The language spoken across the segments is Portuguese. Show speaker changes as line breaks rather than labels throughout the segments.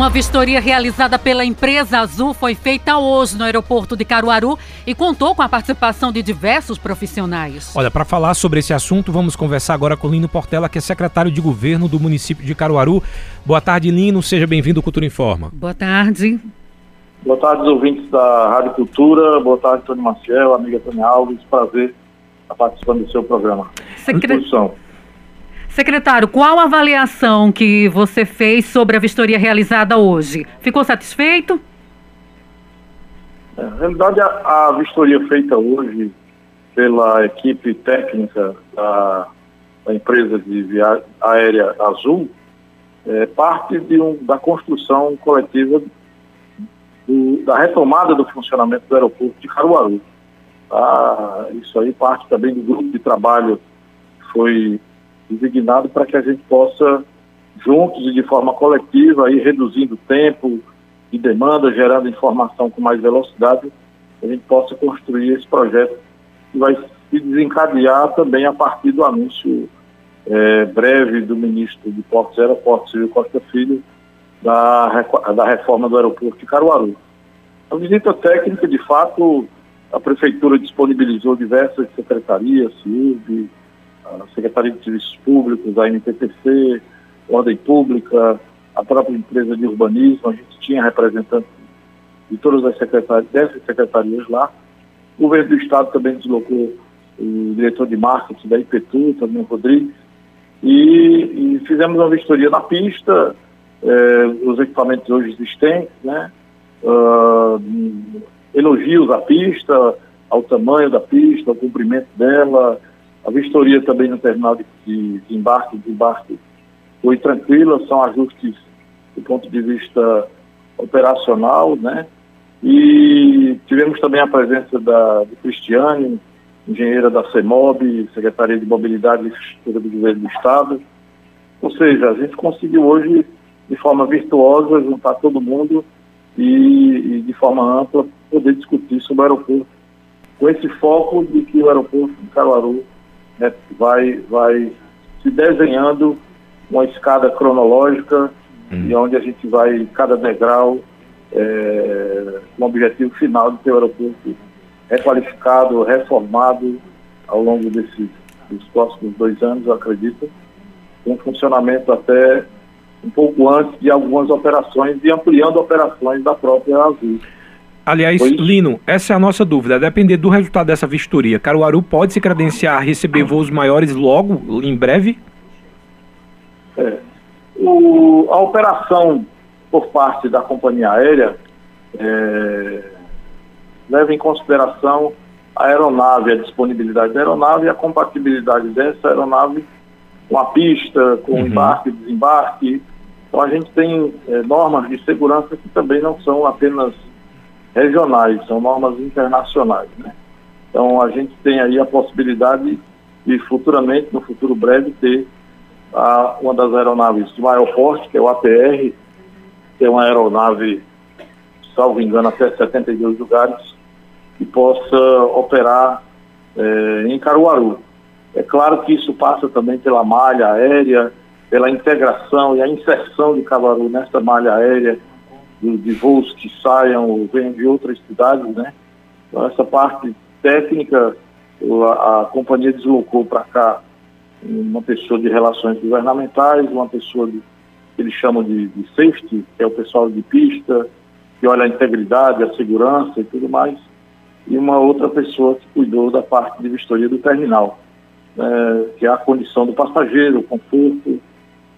Uma vistoria realizada pela empresa Azul foi feita hoje no aeroporto de Caruaru e contou com a participação de diversos profissionais.
Olha, para falar sobre esse assunto, vamos conversar agora com Lino Portela, que é secretário de governo do município de Caruaru. Boa tarde, Lino. Seja bem-vindo ao Cultura Informa.
Boa tarde.
Boa tarde, ouvintes da Rádio Cultura. Boa tarde, Tony Maciel, amiga Tony Alves. Prazer estar participando do seu programa.
Secre... Secretário, qual a avaliação que você fez sobre a vistoria realizada hoje? Ficou satisfeito?
Na realidade, a, a, vistoria feita hoje pela equipe técnica da, da empresa de viagem aérea Azul é parte de um, da construção coletiva do, da retomada do funcionamento do aeroporto de Caruaru. Ah, isso aí parte também do grupo de trabalho que foi designado para que a gente possa, juntos e de forma coletiva, ir reduzindo tempo de demanda, gerando informação com mais velocidade, a gente possa construir esse projeto que vai se desencadear também a partir do anúncio é, breve do ministro de Portos e Aeroportos, Silvio Costa Filho, da, da reforma do aeroporto de Caruaru. A visita técnica, de fato, a Prefeitura disponibilizou diversas secretarias, CIUB, a Secretaria de Serviços Públicos, a NPPC, Ordem Pública, a própria empresa de urbanismo, a gente tinha representantes de todas as secretarias, dessas secretarias lá. O governo do Estado também deslocou o diretor de marketing da IPTU, também o Rodrigues, e, e fizemos uma vistoria na pista, eh, os equipamentos hoje existentes, né? Uh, elogios à pista, ao tamanho da pista, ao comprimento dela, a vistoria também no terminal de, de, embarque e desembarque foi tranquila, são ajustes do ponto de vista operacional, né? E tivemos também a presença da, de Cristiane, engenheira da CEMOB, Secretaria de Mobilidade e Infraestrutura do Governo do Estado. Ou seja, a gente conseguiu hoje, de forma virtuosa, juntar todo mundo e, e de forma ampla, poder discutir sobre o aeroporto, com esse foco de que o aeroporto de Caruaru né, vai, vai se desenhando uma escada cronológica hum. e onde a gente vai, cada degrau, é, com o objetivo final de ter o aeroporto requalificado, reformado ao longo desses, dos próximos dois anos, eu acredito, com funcionamento até um pouco antes de algumas operações e ampliando operações da própria Azul.
Aliás, Lino, essa é a nossa dúvida. A depender do resultado dessa vistoria, Caruaru pode se credenciar a receber voos maiores logo, em breve?
É. O, a operação por parte da companhia aérea é, leva em consideração a aeronave, a disponibilidade da aeronave e a compatibilidade dessa aeronave com a pista, com uhum. embarque e desembarque. Então a gente tem é, normas de segurança que também não são apenas regionais, são normas internacionais. Né? Então a gente tem aí a possibilidade de futuramente, no futuro breve, ter a, uma das aeronaves de maior porte, que é o APR, que é uma aeronave, salvo engano, até 72 lugares, que possa operar é, em Caruaru. É claro que isso passa também pela malha aérea, pela integração e a inserção de Caruaru nessa malha aérea, de, de voos que saiam ou venham de outras cidades, né? Então, essa parte técnica, a, a companhia deslocou para cá uma pessoa de relações governamentais, uma pessoa de, que eles chamam de, de safety, que é o pessoal de pista, que olha a integridade, a segurança e tudo mais, e uma outra pessoa que cuidou da parte de vistoria do terminal, né, que é a condição do passageiro, o conforto.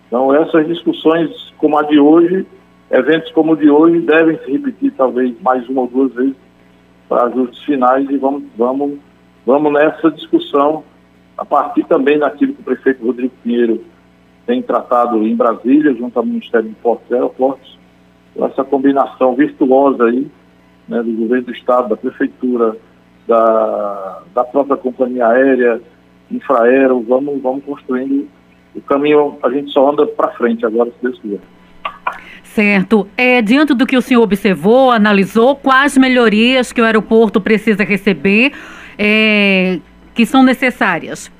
Então, essas discussões, como a de hoje, Eventos como o de hoje devem se repetir talvez mais uma ou duas vezes para ajustes finais e vamos, vamos, vamos nessa discussão a partir também daquilo que o prefeito Rodrigo Pinheiro tem tratado em Brasília, junto ao Ministério de Portos e Aeroportos, essa combinação virtuosa aí, né, do governo do Estado, da Prefeitura, da, da própria companhia aérea, Infraero, vamos, vamos construindo o caminho, a gente só anda para frente agora, se Deus quiser.
Certo. É, diante do que o senhor observou, analisou, quais melhorias que o aeroporto precisa receber é, que são necessárias?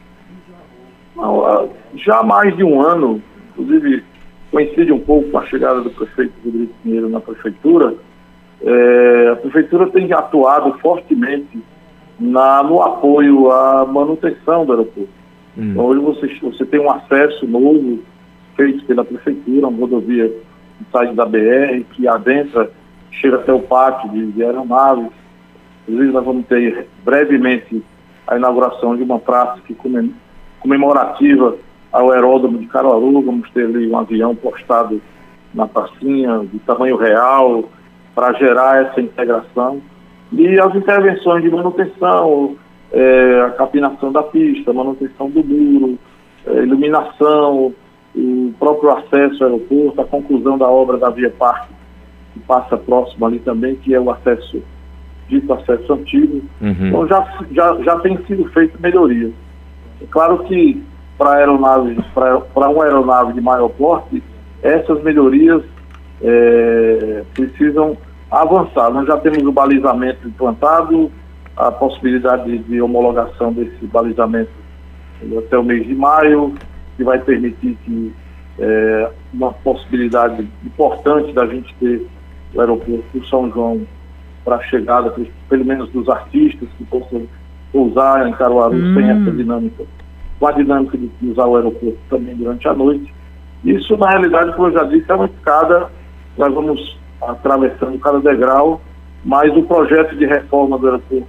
Não, já há mais de um ano, inclusive coincide um pouco com a chegada do prefeito Rodrigo Pinheiro na prefeitura, é, a prefeitura tem atuado fortemente na, no apoio à manutenção do aeroporto. Hum. Então, hoje você, você tem um acesso novo feito pela prefeitura, uma rodovia que sai da BR, que adentra, chega até o pátio de, de aeronaves. Inclusive, nós vamos ter brevemente a inauguração de uma praça que comemorativa ao aeródromo de Caruaru, vamos ter ali um avião postado na pracinha de tamanho real para gerar essa integração e as intervenções de manutenção, é, a capinação da pista, manutenção do muro, é, iluminação, próprio acesso ao aeroporto, a conclusão da obra da Via Parque, que passa próximo ali também, que é o acesso, dito acesso antigo. Uhum. Então já, já, já tem sido feito melhorias. É claro que para aeronaves, para uma aeronave de maior porte, essas melhorias é, precisam avançar. Nós já temos o balizamento implantado, a possibilidade de, de homologação desse balizamento até o mês de maio, que vai permitir que é, uma possibilidade importante da gente ter o aeroporto do São João para a chegada, pelo menos dos artistas que possam pousar em Caruaru hum. sem essa dinâmica com a dinâmica de usar o aeroporto também durante a noite. Isso, na realidade, como eu já disse, é uma escada, nós vamos atravessando cada degrau, mas o projeto de reforma do aeroporto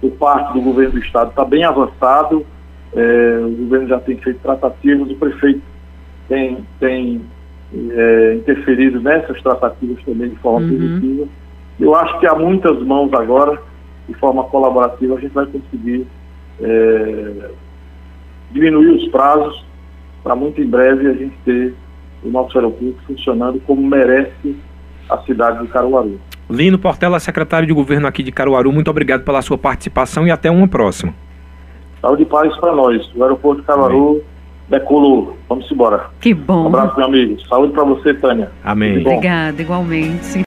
por parte do governo do estado está bem avançado, é, o governo já tem feito tratativas, o prefeito tem, tem é, interferido nessas tratativas também de forma uhum. positiva. Eu acho que há muitas mãos agora, de forma colaborativa, a gente vai conseguir é, diminuir os prazos para muito em breve a gente ter o nosso aeroporto funcionando como merece a cidade de Caruaru.
Lino Portela, secretário de governo aqui de Caruaru, muito obrigado pela sua participação e até uma próxima.
Saúde e paz para nós. O aeroporto de Caruaru Amém. Decolou. Vamos embora.
Que bom.
Um abraço, meu amigo. Saúde para você, Tânia.
Amém.
Obrigada, igualmente.